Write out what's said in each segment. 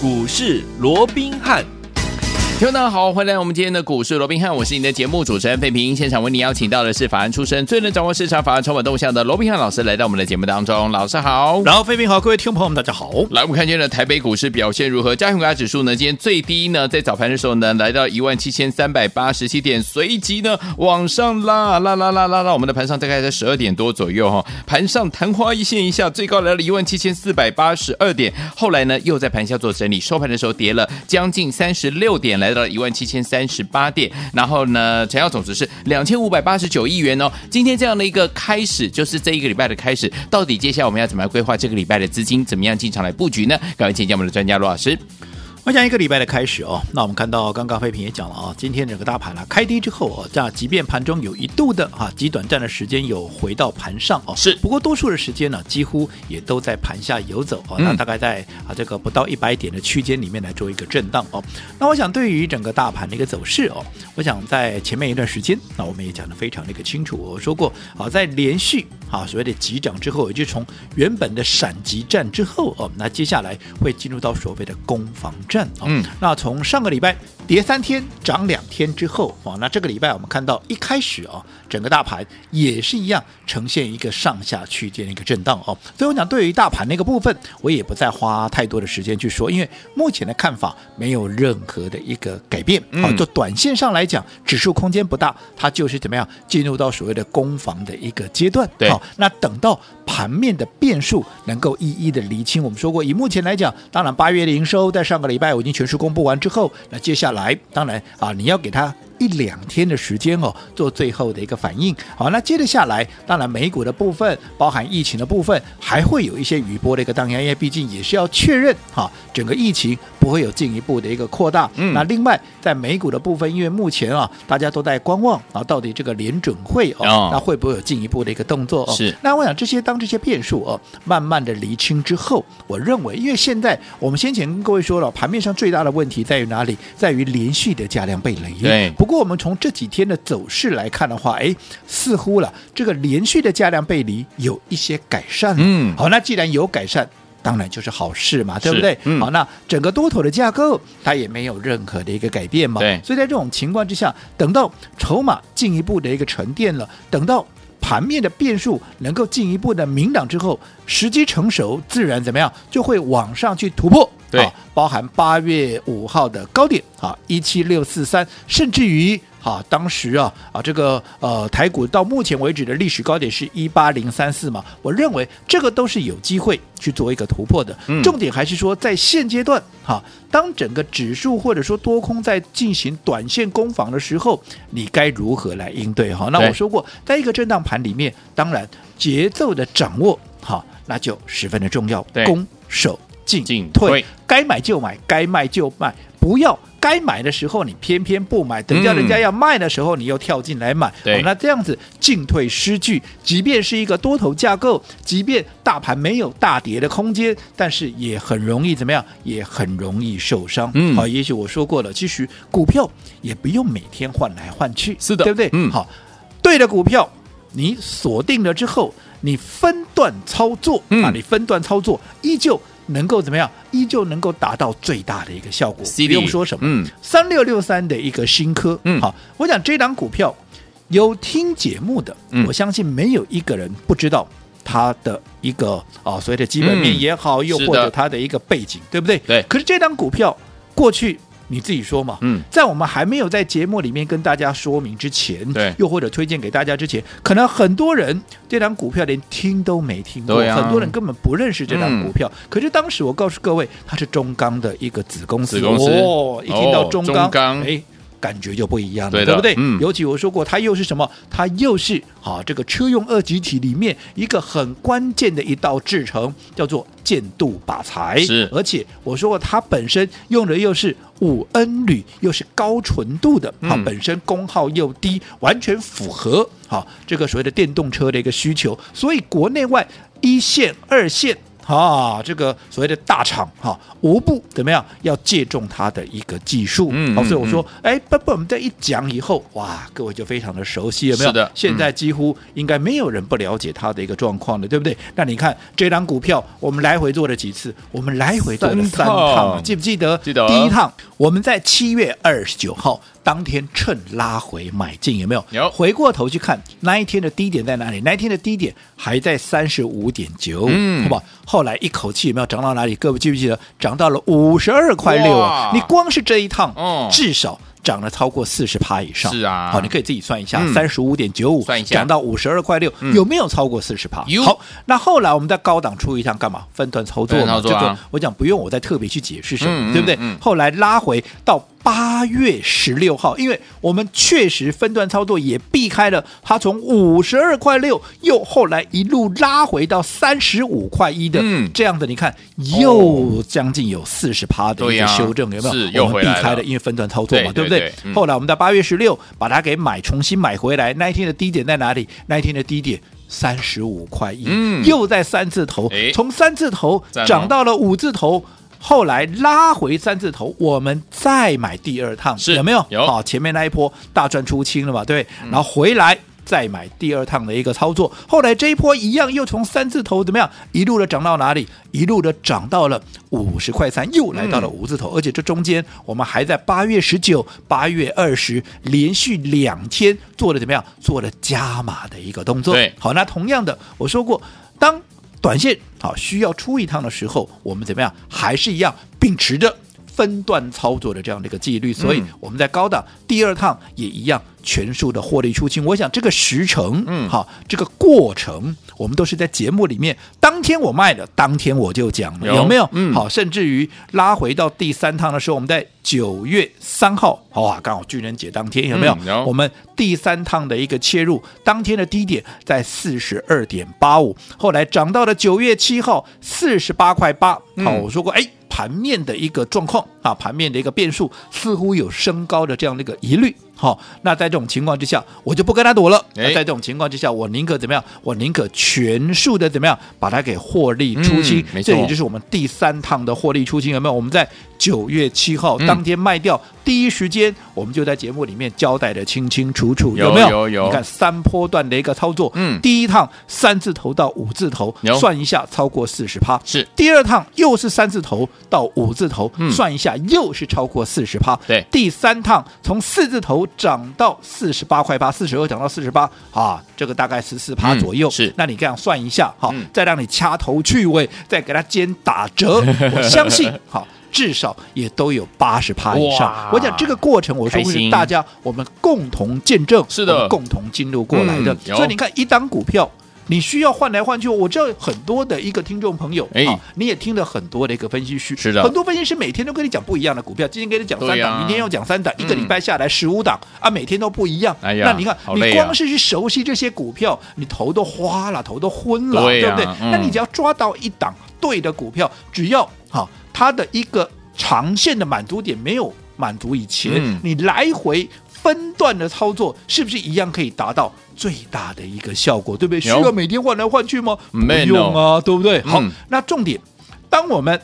股市罗宾汉。听众大家好，欢迎来到我们今天的股市罗宾汉，我是你的节目主持人费平。现场为你邀请到的是法案出身、最能掌握市场法案筹码动向的罗宾汉老师，来到我们的节目当中。老师好，然后费平好，各位听众朋友们大家好。来，我们看今天的台北股市表现如何？加权股价指数呢？今天最低呢，在早盘的时候呢，来到一万七千三百八十七点，随即呢往上拉，拉拉拉拉拉，我们的盘上大概在十二点多左右哈，盘上昙花一现一下，最高来了一万七千四百八十二点，后来呢又在盘下做整理，收盘的时候跌了将近三十六点，来来到一万七千。三十八点，然后呢，成交总值是两千五百八十九亿元哦。今天这样的一个开始，就是这一个礼拜的开始，到底接下来我们要怎么样规划这个礼拜的资金，怎么样进场来布局呢？赶快请教我们的专家罗老师。我讲一个礼拜的开始哦，那我们看到刚刚飞平也讲了啊，今天整个大盘啊开低之后啊，这样即便盘中有一度的啊极短暂的时间有回到盘上哦，是，不过多数的时间呢，几乎也都在盘下游走哦，那大概在啊这个不到一百点的区间里面来做一个震荡哦。那我想对于整个大盘的一个走势哦，我想在前面一段时间，那我们也讲的非常的一个清楚，我说过啊，在连续啊所谓的急涨之后，也就是从原本的闪击战之后哦，那接下来会进入到所谓的攻防战。嗯，那从上个礼拜跌三天涨两天之后，哦，那这个礼拜我们看到一开始啊，整个大盘也是一样呈现一个上下区间的一个震荡哦。所以我讲对于大盘那个部分，我也不再花太多的时间去说，因为目前的看法没有任何的一个改变。好，就短线上来讲，指数空间不大，它就是怎么样进入到所谓的攻防的一个阶段。对，好，那等到盘面的变数能够一一的厘清，我们说过，以目前来讲，当然八月的营收在上个礼拜我已经全数公布完之后，那接下来来当然啊，你要给他。一两天的时间哦，做最后的一个反应。好，那接着下来，当然美股的部分，包含疫情的部分，还会有一些余波的一个荡漾，因为毕竟也是要确认哈，整个疫情不会有进一步的一个扩大。嗯，那另外在美股的部分，因为目前啊，大家都在观望啊，到底这个联准会哦，哦，那会不会有进一步的一个动作？哦，是。那我想这些当这些变数哦，慢慢的厘清之后，我认为，因为现在我们先前跟各位说了，盘面上最大的问题在于哪里？在于连续的价量被雷。对。不过我们从这几天的走势来看的话，哎，似乎了这个连续的价量背离有一些改善。嗯，好，那既然有改善，当然就是好事嘛，对不对？嗯，好，那整个多头的架构它也没有任何的一个改变嘛。对，所以在这种情况之下，等到筹码进一步的一个沉淀了，等到盘面的变数能够进一步的明朗之后，时机成熟，自然怎么样就会往上去突破。对，包含八月五号的高点啊，一七六四三，甚至于啊，当时啊啊这个呃台股到目前为止的历史高点是一八零三四嘛，我认为这个都是有机会去做一个突破的。嗯、重点还是说，在现阶段哈、啊，当整个指数或者说多空在进行短线攻防的时候，你该如何来应对？哈，那我说过，在一个震荡盘里面，当然节奏的掌握哈、啊，那就十分的重要。攻守。进退，该买就买，该卖就卖，不要该买的时候你偏偏不买，等到人家要卖的时候你又跳进来买，那这样子进退失据，即便是一个多头架构，即便大盘没有大跌的空间，但是也很容易怎么样？也很容易受伤。嗯，好，也许我说过了，其实股票也不用每天换来换去，是的，对不对？嗯，好，对的股票你锁定了之后，你分段操作、嗯、啊，你分段操作依旧。能够怎么样？依旧能够达到最大的一个效果。CD, 不用说什么，嗯，三六六三的一个新科，嗯，好，我讲这档股票有听节目的，嗯，我相信没有一个人不知道它的一个啊、哦，所谓的基本面也好，嗯、又或者它的一个背景，对不对？对。可是这档股票过去。你自己说嘛，嗯，在我们还没有在节目里面跟大家说明之前，对，又或者推荐给大家之前，可能很多人这张股票连听都没听过，啊、很多人根本不认识这张股票。嗯、可是当时我告诉各位，它是中钢的一个子公司，子公司。哦，一听到中钢，哎、哦。诶感觉就不一样了，对，对不对？嗯，尤其我说过，它又是什么？它又是啊，这个车用二极体里面一个很关键的一道制程，叫做建度靶材。是，而且我说过，它本身用的又是五 N 铝，又是高纯度的，它、嗯、本身功耗又低，完全符合啊这个所谓的电动车的一个需求。所以国内外一线、二线。啊，这个所谓的大厂哈、啊，无不怎么样要借重它的一个技术。嗯，好，所以我说，哎，不不，我们这一讲以后，哇，各位就非常的熟悉，有没有？是的，现在几乎应该没有人不了解它的一个状况的，对不对？那你看这张股票，我们来回做了几次？我们来回做了三趟，记不记得？记得。第一趟我们在七月二十九号。当天趁拉回买进，有没有？有。回过头去看那一天的低点在哪里？那一天的低点还在三十五点九，嗯，好不好？后来一口气有没有涨到哪里？各位记不记得？涨到了五十二块六啊！你光是这一趟，哦，至少。涨了超过四十趴以上，是啊，好，你可以自己算一下，三十五点九五，算一下，涨到五十二块六，有没有超过四十趴？有。好，那后来我们在高档出一趟干嘛？分段操作嘛，这个我讲不用我再特别去解释什么，对不对？后来拉回到八月十六号，因为我们确实分段操作也避开了它从五十二块六又后来一路拉回到三十五块一的，嗯这样的你看又将近有四十趴的一个修正，有没有？是又回来了，避开了，因为分段操作嘛，对不对？对，嗯、后来我们在八月十六把它给买，重新买回来。那一天的低点在哪里？那一天的低点三十五块一，嗯，又在三字头，从三字头涨到了五字头，后来拉回三字头，我们再买第二趟，是有没有？有。好，前面那一波大赚出清了嘛？对，然后回来。再买第二趟的一个操作，后来这一波一样，又从三字头怎么样，一路的涨到哪里？一路的涨到了五十块三，又来到了五字头，嗯、而且这中间我们还在八月十九、八月二十连续两天做了怎么样？做了加码的一个动作。对，好，那同样的，我说过，当短线好需要出一趟的时候，我们怎么样？还是一样秉持着。分段操作的这样的一个纪律，所以我们在高档第二趟也一样全数的获利出清。我想这个时程，嗯，好，这个过程我们都是在节目里面当天我卖的，当天我就讲了，有没有？嗯，好，甚至于拉回到第三趟的时候，我们在九月三号，哇，刚好巨人节当天有没有？有。我们第三趟的一个切入，当天的低点在四十二点八五，后来涨到了九月七号四十八块八。好，我说过，哎。盘面的一个状况啊，盘面的一个变数似乎有升高的这样的一个疑虑。好，那在这种情况之下，我就不跟他赌了。在这种情况之下，我宁可怎么样？我宁可全数的怎么样把它给获利出清。这也就是我们第三趟的获利出清，有没有？我们在九月七号当天卖掉，第一时间我们就在节目里面交代的清清楚楚，有没有？有有。你看三波段的一个操作，嗯，第一趟三字头到五字头，算一下超过四十趴。是。第二趟又是三字头到五字头，算一下又是超过四十趴。对。第三趟从四字头。涨到四十八块八，四十二涨到四十八啊，这个大概十四趴左右。嗯、是，那你这样算一下，好，嗯、再让你掐头去尾，再给它兼打折，我相信，好，至少也都有八十趴以上。我讲这个过程，我说会是大家我们共同见证，是的，共同进入过来的。嗯、所以你看，一档股票。你需要换来换去，我知道很多的一个听众朋友，哎，你也听了很多的一个分析师，是的，很多分析师每天都跟你讲不一样的股票，今天跟你讲三档，明天又讲三档，一个礼拜下来十五档啊，每天都不一样。哎呀，那你看，你光是去熟悉这些股票，你头都花了，头都昏了，对不对？那你只要抓到一档对的股票，只要好它的一个长线的满足点没有满足以前，你来回。分段的操作是不是一样可以达到最大的一个效果？对不对？需要每天换来换去吗？没用啊，对不对？好，那重点，当我们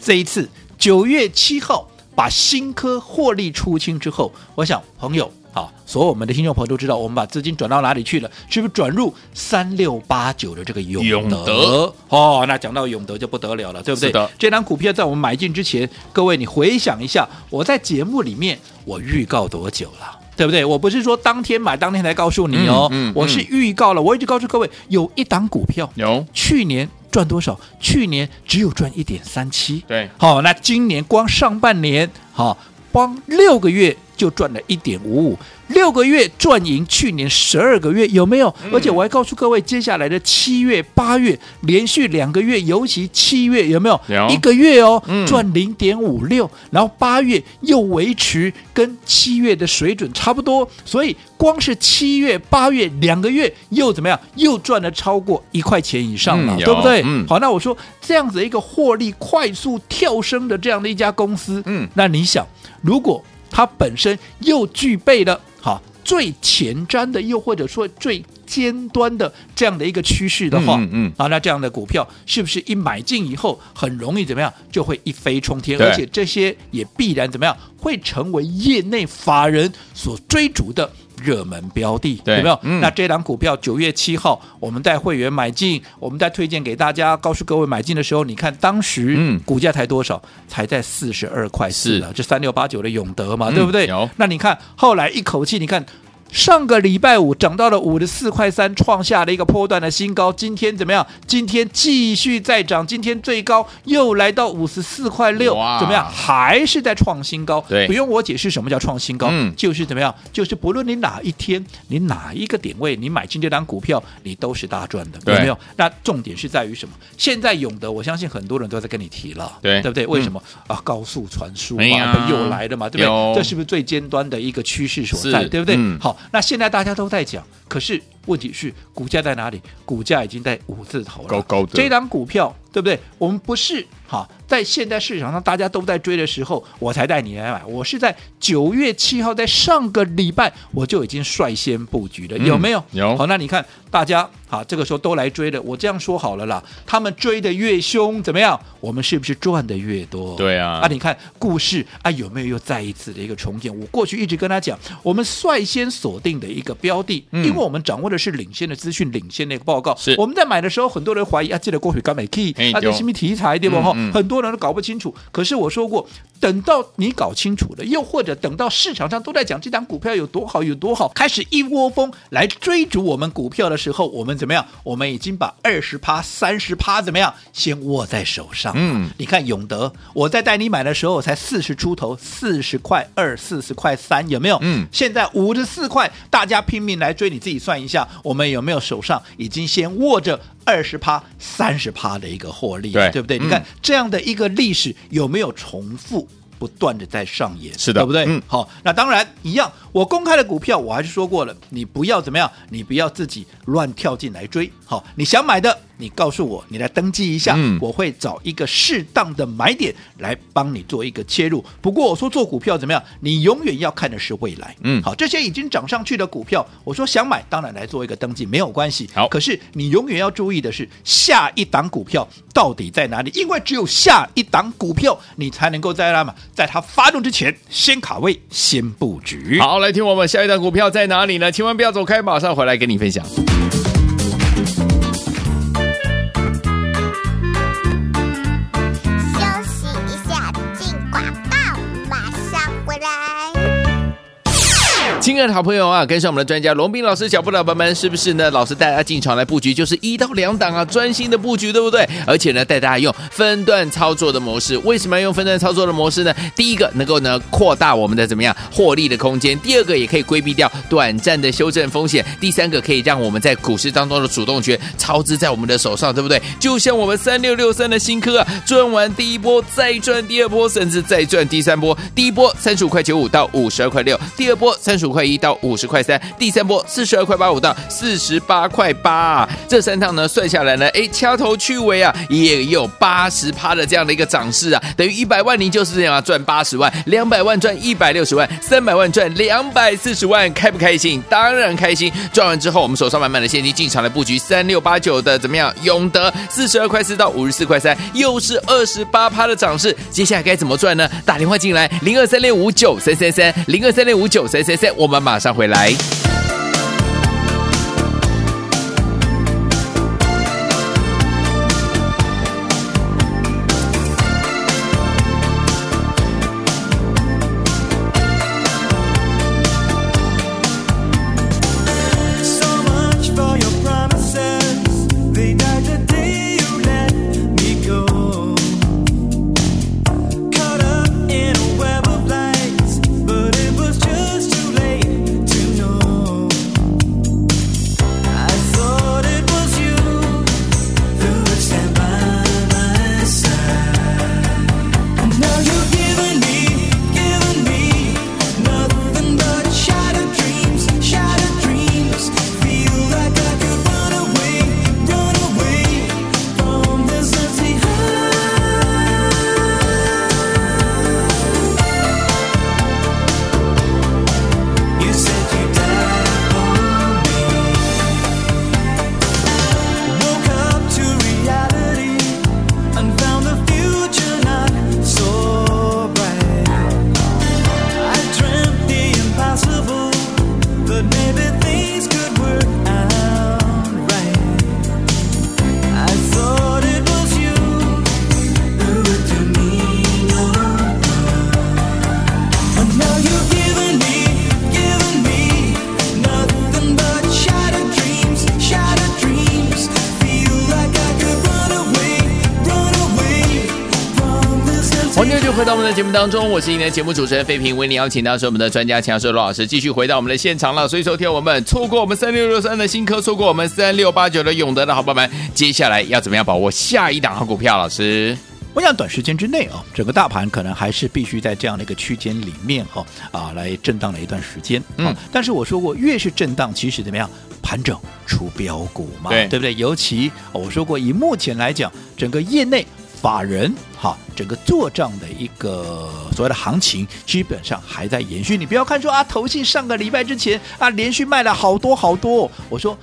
这一次九月七号把新科获利出清之后，我想朋友。好，所有我们的听众朋友都知道，我们把资金转到哪里去了？是不是转入三六八九的这个永德？哦，那讲到永德就不得了了，对不对？是的。这张股票在我们买进之前，各位你回想一下，我在节目里面我预告多久了？对不对？我不是说当天买当天才告诉你哦，嗯嗯嗯、我是预告了，我一直告诉各位，有一档股票有去年赚多少？去年只有赚一点三七。对，好，那今年光上半年，好，光六个月。就赚了一点五五，六个月赚赢去年十二个月，有没有？嗯、而且我还告诉各位，接下来的七月、八月连续两个月，尤其七月有没有？有一个月哦，嗯、赚零点五六，然后八月又维持跟七月的水准差不多，所以光是七月、八月两个月又怎么样？又赚了超过一块钱以上了，嗯、对不对？嗯、好，那我说这样子一个获利快速跳升的这样的一家公司，嗯，那你想如果？它本身又具备了哈最前瞻的，又或者说最尖端的这样的一个趋势的话，嗯嗯，啊，那这样的股票是不是一买进以后很容易怎么样，就会一飞冲天？而且这些也必然怎么样，会成为业内法人所追逐的。热门标的有没有？嗯、那这档股票九月七号，我们带会员买进，我们在推荐给大家，告诉各位买进的时候，你看当时嗯股价才多少？才在四十二块四了，是这三六八九的永德嘛，嗯对不对？有那你看后来一口气，你看。上个礼拜五涨到了五十四块三，创下了一个波段的新高。今天怎么样？今天继续再涨，今天最高又来到五十四块六，怎么样？还是在创新高。对，不用我解释什么叫创新高，嗯，就是怎么样？就是不论你哪一天，你哪一个点位，你买进这档股票，你都是大赚的，有没有？那重点是在于什么？现在永德，我相信很多人都在跟你提了，对，对不对？为什么、嗯、啊？高速传输嘛，又来了嘛，对不对？这是不是最尖端的一个趋势所在？对不对？嗯、好。那现在大家都在讲，可是问题是股价在哪里？股价已经在五字头了，高高的。这档股票对不对？我们不是哈，在现在市场上大家都在追的时候，我才带你来买。我是在九月七号，在上个礼拜我就已经率先布局了，有没有？嗯、有。好，那你看大家啊，这个时候都来追的。我这样说好了啦，他们追的越凶，怎么样？我们是不是赚的越多？对啊。啊，你看故事啊，有没有又再一次的一个重建？我过去一直跟他讲，我们率先锁定的一个标的，嗯、因为我们掌握的是领先的资讯、领先的一个报告。是我们在买的时候，很多人怀疑啊，记得过去刚买 key，啊，这什么题材对不？哈、嗯嗯，很多人都搞不清楚。可是我说过，等到你搞清楚了，又或者等到市场上都在讲这档股票有多好有多好，开始一窝蜂来追逐我们股票的时候，我们怎么样？我们已经把二十趴、三十趴怎么样先握在手上？嗯，你看永德，我在带你买的时候才四十出头，四十块二、四十块三，有没有？嗯，现在五十四块，大家拼命来追，你自己算一下，我们有没有手上已经先握着二十趴、三十趴的一个获利？对，对不对？嗯、你看这样的一个历史有没有重复？不断的在上演，是的，对不对？嗯，好，那当然一样。我公开的股票，我还是说过了，你不要怎么样，你不要自己乱跳进来追。好，你想买的，你告诉我，你来登记一下，嗯，我会找一个适当的买点来帮你做一个切入。不过我说做股票怎么样，你永远要看的是未来。嗯，好，这些已经涨上去的股票，我说想买，当然来做一个登记没有关系。好，可是你永远要注意的是下一档股票到底在哪里，因为只有下一档股票，你才能够在那么。在它发动之前，先卡位，先布局。好，来听我们下一档股票在哪里呢？千万不要走开，马上回来跟你分享。亲爱的好朋友啊，跟上我们的专家龙斌老师脚步的伙伴们，是不是呢？老师带大家进场来布局，就是一到两档啊，专心的布局，对不对？而且呢，带大家用分段操作的模式。为什么要用分段操作的模式呢？第一个能够呢扩大我们的怎么样获利的空间；第二个也可以规避掉短暂的修正风险；第三个可以让我们在股市当中的主动权操之在我们的手上，对不对？就像我们三六六三的新科啊，赚完第一波再赚第二波，甚至再赚第三波。第一波三十五块九五到五十二块六，第二波三十五。块一到五十块三，第三波四十二块八五到四十八块八，这三趟呢算下来呢，哎，掐头去尾啊，也有八十趴的这样的一个涨势啊，等于一百万您就是这样啊，赚八十万，两百万赚一百六十万，三百万赚两百四十万，开不开心？当然开心。赚完之后，我们手上满满的现金进场来布局三六八九的怎么样？永德四十二块四到五十四块三，又是二十八趴的涨势，接下来该怎么赚呢？打电话进来零二三六五九三三三零二三六五九三三三。我们马上回来。的节目当中，我是今天的节目主持人费平，为您邀请到是我们的专家强势罗老师，继续回到我们的现场了。所以说，听我们错过我们三六六三的新科，错过我们三六八九的永德的好朋友们，接下来要怎么样把握下一档好股票？老师，我想短时间之内啊，整个大盘可能还是必须在这样的一个区间里面哈啊来震荡了一段时间。嗯，但是我说过，越是震荡，其实怎么样，盘整出标股嘛，对，对不对？尤其我说过，以目前来讲，整个业内。法人哈，整个做账的一个所谓的行情，基本上还在延续。你不要看说啊，投信上个礼拜之前啊，连续卖了好多好多。我说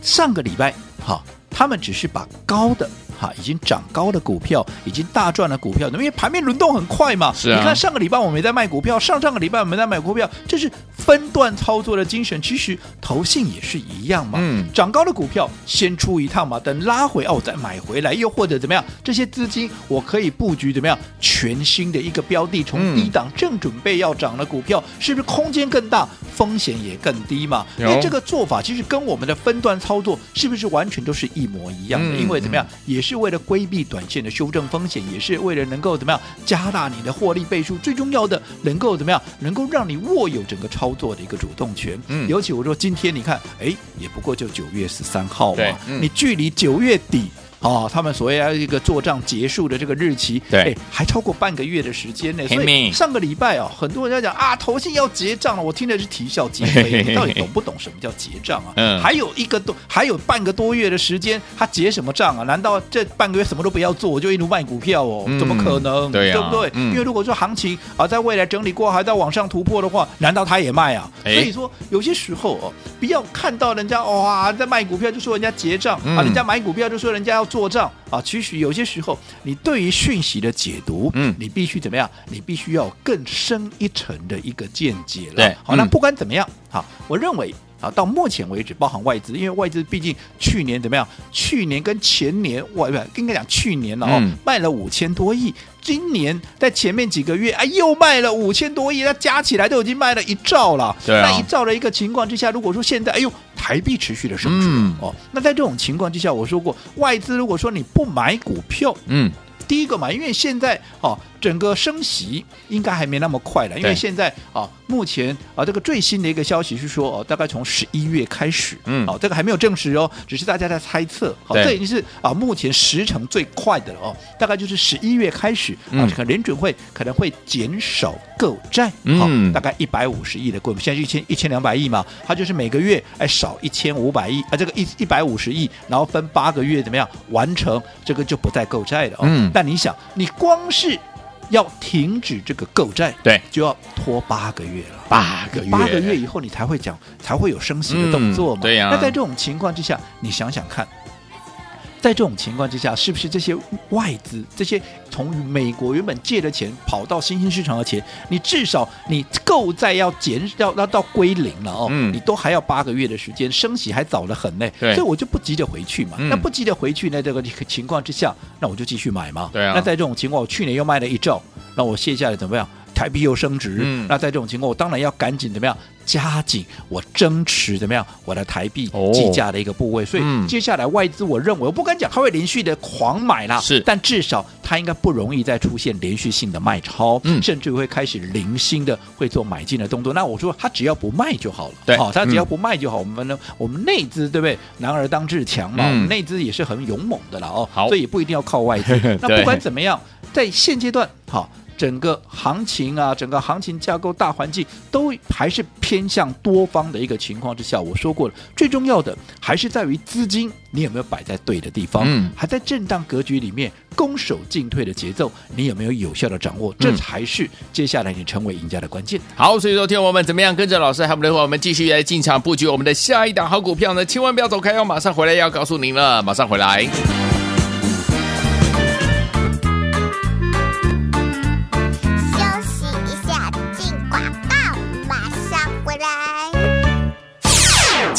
上个礼拜哈，他们只是把高的。哈，已经涨高的股票，已经大赚的股票，因为盘面轮动很快嘛。是啊。你看上个礼拜我们在卖股票，上上个礼拜我们在卖股票，这是分段操作的精神。其实投信也是一样嘛。嗯。涨高的股票先出一趟嘛，等拉回哦再买回来，又或者怎么样？这些资金我可以布局怎么样？全新的一个标的，从低档正准备要涨的股票，是不是空间更大，风险也更低嘛？因为这个做法其实跟我们的分段操作是不是完全都是一模一样的？因为怎么样，也是。是为了规避短线的修正风险，也是为了能够怎么样加大你的获利倍数。最重要的，能够怎么样，能够让你握有整个操作的一个主动权。嗯，尤其我说今天你看，哎，也不过就九月十三号嘛，嗯、你距离九月底。哦，他们所谓的一个做账结束的这个日期，对，还超过半个月的时间呢。所以上个礼拜哦，很多人在讲啊，投信要结账了，我听的是啼笑皆非。你到底懂不懂什么叫结账啊？嗯，还有一个多，还有半个多月的时间，他结什么账啊？难道这半个月什么都不要做，我就一路卖股票哦？怎么可能？对不对？因为如果说行情啊，在未来整理过还在往上突破的话，难道他也卖啊？所以说有些时候哦，不要看到人家哇在卖股票就说人家结账啊，人家买股票就说人家要。做账啊，其实有些时候，你对于讯息的解读，嗯，你必须怎么样？你必须要更深一层的一个见解了。对，好，那不管怎么样，好，我认为。啊，到目前为止，包含外资，因为外资毕竟去年怎么样？去年跟前年，我不应该讲去年了哦，嗯、卖了五千多亿。今年在前面几个月，哎，又卖了五千多亿，那加起来都已经卖了一兆了。对、啊，那一兆的一个情况之下，如果说现在，哎呦，台币持续的升值、嗯、哦，那在这种情况之下，我说过，外资如果说你不买股票，嗯。第一个嘛，因为现在哦，整个升息应该还没那么快了，因为现在啊，目前啊，这个最新的一个消息是说哦，大概从十一月开始，嗯，哦，这个还没有证实哦，只是大家在猜测，好，这已经是啊，目前时程最快的了哦，大概就是十一月开始啊，可能联准会可能会减少购债，嗯，大概一百五十亿的规模，现在一千一千两百亿嘛，它就是每个月哎少一千五百亿啊，这个一一百五十亿，然后分八个月怎么样完成，这个就不再购债了哦，嗯，但你想，你光是要停止这个购债，对，就要拖八个月了。八个月，八个月以后你才会讲，才会有升息的动作嘛？嗯、对呀、啊。那在这种情况之下，你想想看。在这种情况之下，是不是这些外资、这些从美国原本借的钱跑到新兴市场的钱，你至少你购债要减要要到归零了哦，嗯、你都还要八个月的时间，升息还早得很呢。所以我就不急着回去嘛。嗯、那不急着回去呢，这个情况之下，那我就继续买嘛。对啊。那在这种情况，我去年又卖了一兆，那我卸下来怎么样？台币又升值，嗯、那在这种情况，我当然要赶紧怎么样加紧我争持怎么样我的台币计价的一个部位。哦、所以接下来外资，我认为我不敢讲它会连续的狂买啦，是，但至少它应该不容易再出现连续性的卖超，嗯、甚至会开始零星的会做买进的动作。那我说它只要不卖就好了，对，好、哦，它只要不卖就好。我们呢，我们内资对不对？男儿当自强嘛，嗯、内资也是很勇猛的了哦，好，所以也不一定要靠外资。那不管怎么样，在现阶段，好。整个行情啊，整个行情架构大环境都还是偏向多方的一个情况之下，我说过了，最重要的还是在于资金，你有没有摆在对的地方？嗯，还在震荡格局里面攻守进退的节奏，你有没有有效的掌握？这才是接下来你成为赢家的关键。好，所以说，听我们怎么样跟着老师还有我们的话，我们继续来进场布局我们的下一档好股票呢？千万不要走开，要马上回来要告诉您了，马上回来。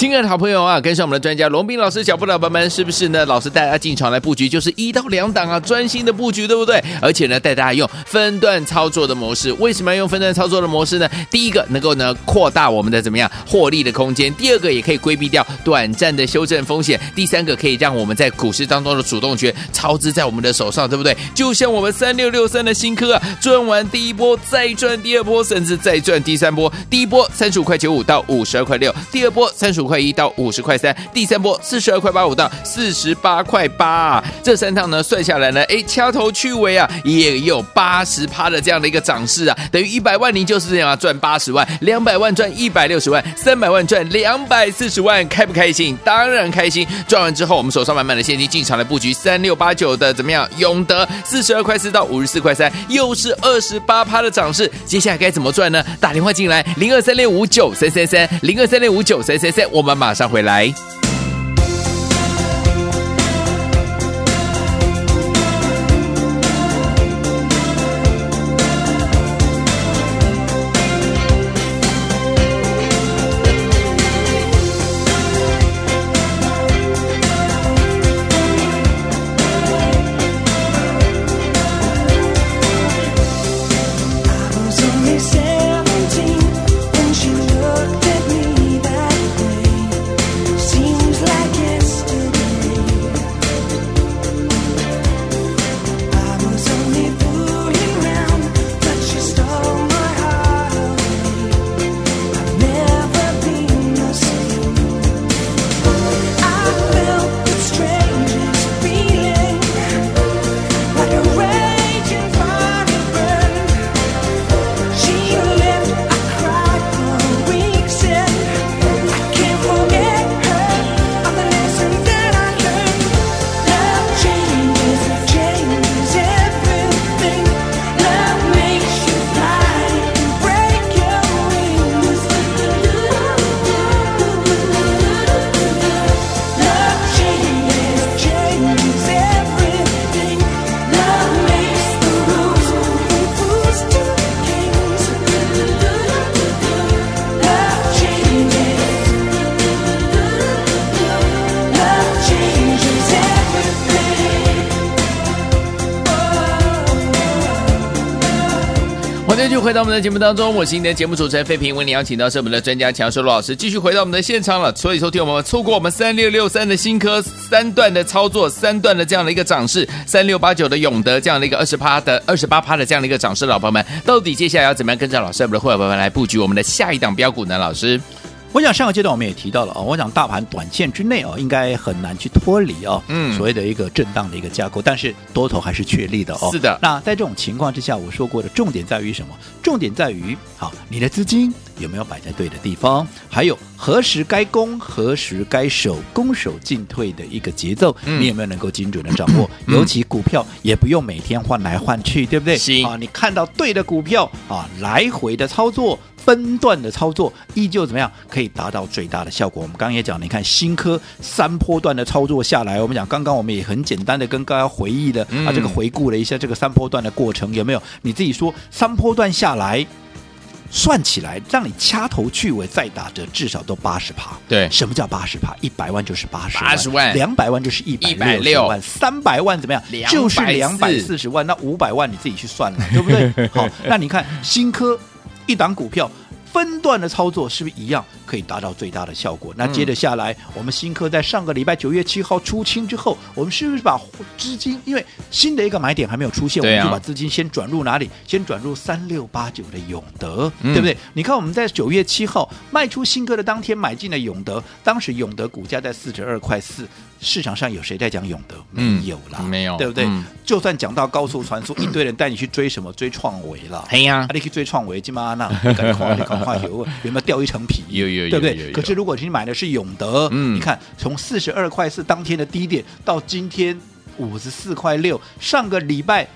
亲爱的好朋友啊，跟上我们的专家龙斌老师脚步的朋友们，是不是呢？老师带大家进场来布局，就是一到两档啊，专心的布局，对不对？而且呢，带大家用分段操作的模式。为什么要用分段操作的模式呢？第一个能够呢扩大我们的怎么样获利的空间，第二个也可以规避掉短暂的修正风险，第三个可以让我们在股市当中的主动权操之在我们的手上，对不对？就像我们三六六三的新科啊，赚完第一波再赚第二波，甚至再赚第三波。第一波三十五块九五到五十二块六，第二波三十五块块一到五十块三，第三波四十二块八五到四十八块八。这三趟呢算下来呢，哎，掐头去尾啊，也有八十趴的这样的一个涨势啊，等于一百万，您就是这样啊，赚八十万，两百万赚一百六十万，三百万赚两百四十万，开不开心？当然开心。赚完之后，我们手上满满的现金进场来布局三六八九的怎么样？永德四十二块四到五十四块三，又是二十八趴的涨势，接下来该怎么赚呢？打电话进来零二三六五九三三三零二三六五九三三三，我我们马上回来。欢迎继续回到我们的节目当中，我是今天的节目主持人费平，为你邀请到是我们的专家强叔罗老师，继续回到我们的现场了。所以收听我们错过我们三六六三的新科三段的操作，三段的这样的一个涨势，三六八九的永德这样的一个二十趴的二十八趴的这样的一个涨势，老朋友们，到底接下来要怎么样跟着老师我们的会员朋友们来布局我们的下一档标股呢？老师？我想上个阶段我们也提到了啊，我想大盘短线之内啊，应该很难去脱离啊，嗯，所谓的一个震荡的一个架构，但是多头还是确立的哦。是的。那在这种情况之下，我说过的重点在于什么？重点在于好，你的资金有没有摆在对的地方？还有何时该攻，何时该守，攻守进退的一个节奏，嗯、你有没有能够精准的掌握？嗯、尤其股票也不用每天换来换去，对不对？行啊，你看到对的股票啊，来回的操作。分段的操作依旧怎么样？可以达到最大的效果。我们刚刚也讲，你看新科三波段的操作下来，我们讲刚刚我们也很简单的跟大家回忆的、嗯、啊，这个回顾了一下这个三波段的过程，有没有？你自己说三波段下来算起来，让你掐头去尾再打折，至少都八十趴。对，什么叫八十趴？一百万就是八十万，八十万，两百万就是一百六十万，三百万怎么样？就是两百四十万。那五百万你自己去算了，对不对？好，那你看新科。一档股票分段的操作是不是一样可以达到最大的效果？那接着下来，我们新科在上个礼拜九月七号出清之后，我们是不是把资金，因为新的一个买点还没有出现，我们就把资金先转入哪里？先转入三六八九的永德，对不对？你看我们在九月七号卖出新科的当天买进了永德，当时永德股价在四十二块四。市场上有谁在讲永德？没有啦，没有，对不对？就算讲到高速传输，一堆人带你去追什么？追创维了。哎呀，你去追创维，金妈那，赶快快，赶快有有没有掉一层皮？有有有，对不对？可是如果你买的是永德，嗯，你看从四十二块四当天的低点到今天五十四块六，上个礼拜。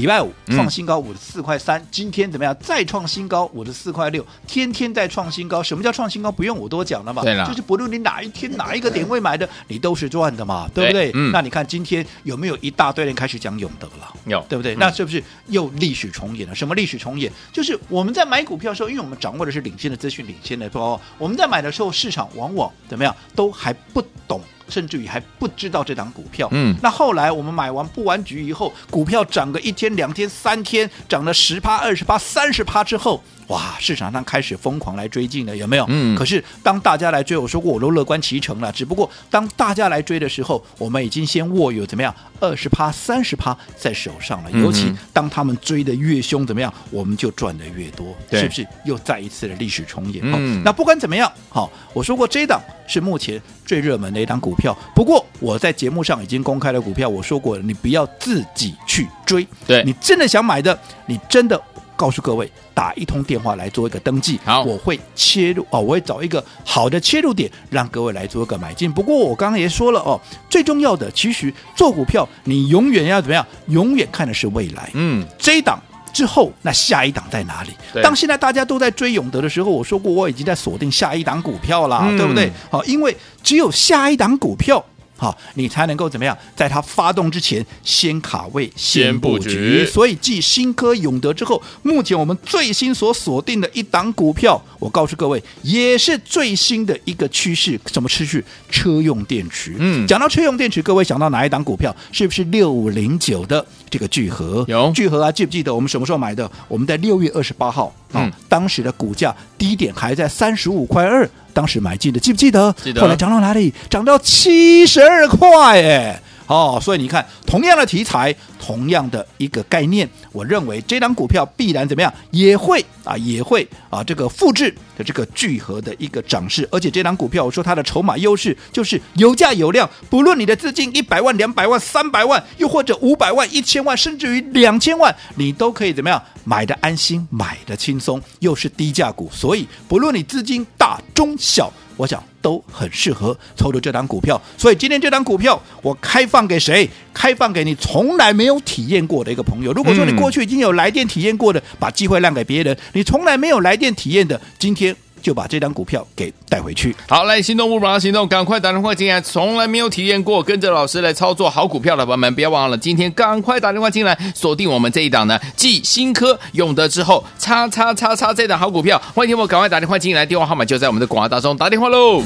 礼礼拜五嗯创新高五十四块三，今天怎么样？再创新高五十四块六，天天在创新高。什么叫创新高？不用我多讲了嘛，对了就是不论你哪一天哪一个点位买的，你都是赚的嘛，对不对？嗯那你看今天有没有一大堆人开始讲永德了？有对不对？嗯那是不是又历史重演了？什么历史重演？就是我们在买股票的时候，因为我们掌握的是领先的资讯、领先的包括我们在买的时候，市场往往怎么样都还不懂。甚至于还不知道这档股票，嗯。那后来我们买完布完局以后，股票涨个一天、两天、三天，涨了十趴、二十趴、三十趴之后，哇，市场上开始疯狂来追进了，有没有？嗯可是当大家来追，我说过我都乐观其成了，只不过当大家来追的时候，我们已经先握有怎么样二十趴、三十趴在手上了。尤其当他们追的越凶，怎么样，我们就赚的越多，是不是？又再一次的历史重演。嗯好那不管怎么样，好，我说过这一档是目前最热门的一档股票。不过我在节目上已经公开了股票，我说过了，你不要自己去追。对你真的想买的，你真的告诉各位，打一通电话来做一个登记。好我会切入哦，我会找一个好的切入点，让各位来做一个买进。不过我刚刚也说了哦，最重要的其实做股票，你永远要怎么样？永远看的是未来。嗯，这一档之后，那下一档在哪对里？当现在大家都在追永德的时候，我说过我已经在锁定下一档股票了，嗯对不对？好，因为只有下一档股票。好，你才能够怎么样，在它发动之前先卡位、先布局局。所以继新科、永德之后，目前我们最新所锁定的一档股票，我告诉各位，也是最新的一个趋势。什么趋势？车用电池。嗯讲到车用电池，各位想到哪一档股票？是不是六五零九的这个聚合？有聚合啊，记不记得我们什么时候买的？我们在六月二十八号啊、嗯当时的股价低点还在三十五块二，当时买进的，记不记得？记得后来涨到哪里？涨到七十二块，哎。哦，所以你看，同样的题材，同样的一个概念，我认为这档股票必然怎么样，也会啊，也会啊，这个复制的这个聚合的一个涨势。而且这档股票，我说它的筹码优势就是有价有量，不论你的资金一百万、两百万、三百万，又或者五百万、一千万，甚至于两千万，你都可以怎么样买的安心，买的轻松，又是低价股，所以不论你资金大中小。我想都很适合抽的这档股票，所以今天这档股票我开放给谁？开放给你从来没有体验过的一个朋友。如果说你过去已经有来电体验过的，把机会让给别人；你从来没有来电体验的，今天就把这档股票给带回去。好，来行动不如马上行动，赶快打电话进来。从来没有体验过跟着老师来操作好股票的朋友们，不要忘了今天赶快打电话进来，锁定我们这一档呢，继新科、永德之后，叉叉叉叉这档好股票。欢迎我赶快打电话进来，电话号码就在我们的广告当中，打电话喽。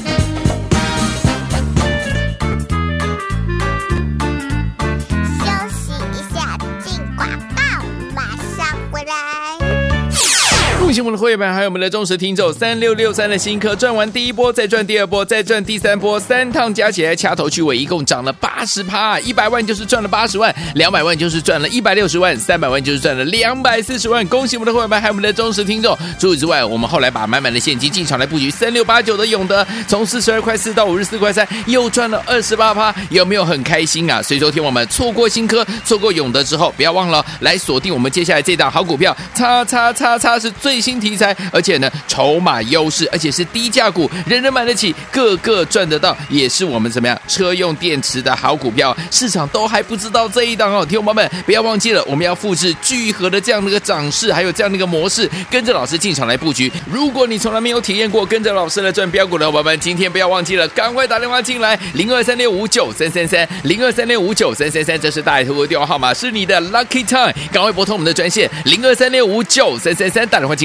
恭喜我们的会员们，还有我们的忠实听众，三六六三的新科赚完第一波，再赚第二波，再赚第三波，三趟加起来掐头去尾，一共涨了八十趴，一百万就是赚了八十万，两百万就是赚了一百六十万，三百万就是赚了两百四十万。恭喜我们的会员们，还有我们的忠实听众。除此之外，我们后来把满满的现金进场来布局三六八九的永德，从四十二块四到五十四块三，又赚了二十八趴，有没有很开心啊？所以说，听我们错过新科，错过永德之后，不要忘了来锁定我们接下来这档好股票，叉叉叉叉是最新题材，而且呢筹码优势，而且是低价股，人人买得起，个个赚得到，也是我们怎么样车用电池的好股票，市场都还不知道这一档哦，听众朋友们不要忘记了，我们要复制聚合的这样的一个涨势，还有这样的一个模式，跟着老师进场来布局。如果你从来没有体验过跟着老师来赚标股的伙伴们，今天不要忘记了，赶快打电话进来，零二三六五九三三三，零二三六五九三三三，这是大爱投顾的电话号码，是你的 lucky time，赶快拨通我们的专线零二三六五九三三三，打电话进